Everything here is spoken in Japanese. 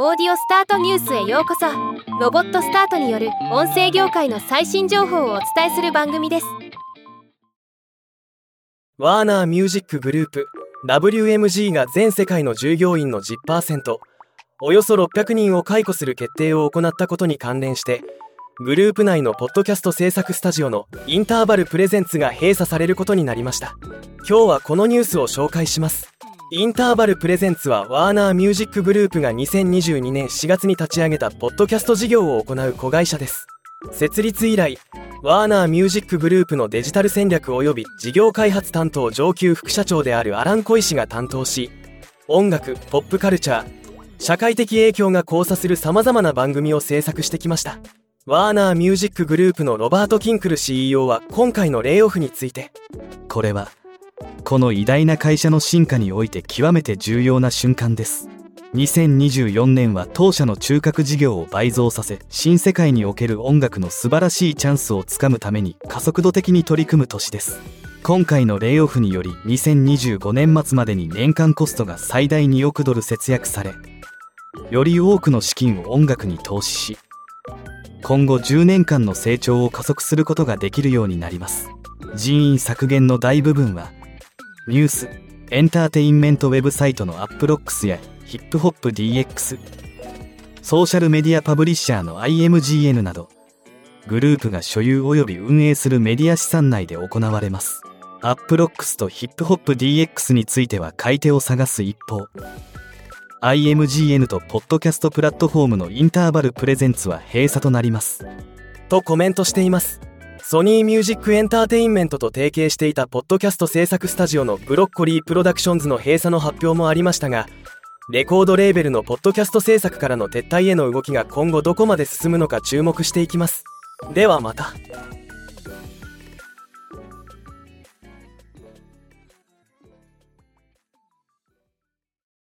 オーディオスタートニュースへようこそ。ロボットスタートによる音声業界の最新情報をお伝えする番組です。ワーナーミュージックグループ WMG が全世界の従業員の10%およそ600人を解雇する決定を行ったことに関連してグループ内のポッドキャスト制作スタジオのインターバルプレゼンツが閉鎖されることになりました。今日はこのニュースを紹介します。インターバルプレゼンツはワーナーミュージックグループが2022年4月に立ち上げたポッドキャスト事業を行う子会社です。設立以来ワーナーミュージックグループのデジタル戦略及び事業開発担当上級副社長であるアラン・コイ氏が担当し音楽ポップカルチャー社会的影響が交差する様々な番組を制作してきました。ワーナーミュージックグループのロバート・キンクル CEO は今回のレイオフについて。これはこの偉大な会社の進化において極めて重要な瞬間です。2024年は当社の中核事業を倍増させ新世界における音楽の素晴らしいチャンスをつかむために加速度的に取り組む年です。今回のレイオフにより2025年末までに年間コストが最大2億ドル節約されより多くの資金を音楽に投資し今後10年間の成長を加速することができるようになります。人員削減の大部分はニュースエンターテインメントウェブサイトのアップロックスやヒップホップ DX ソーシャルメディアパブリッシャーの IMGN などグループが所有及び運営するメディア資産内で行われます。アップロックスとヒップホップ DX については買い手を探す一方 IMGN とポッドキャストプラットフォームの Interval Presents は閉鎖となります。とコメントしています。ソニーミュージックエンターテインメントと提携していたポッドキャスト制作スタジオのブロッコリープロダクションズの閉鎖の発表もありましたがレコードレーベルのポッドキャスト制作からの撤退への動きが今後どこまで進むのか注目していきます。ではまた。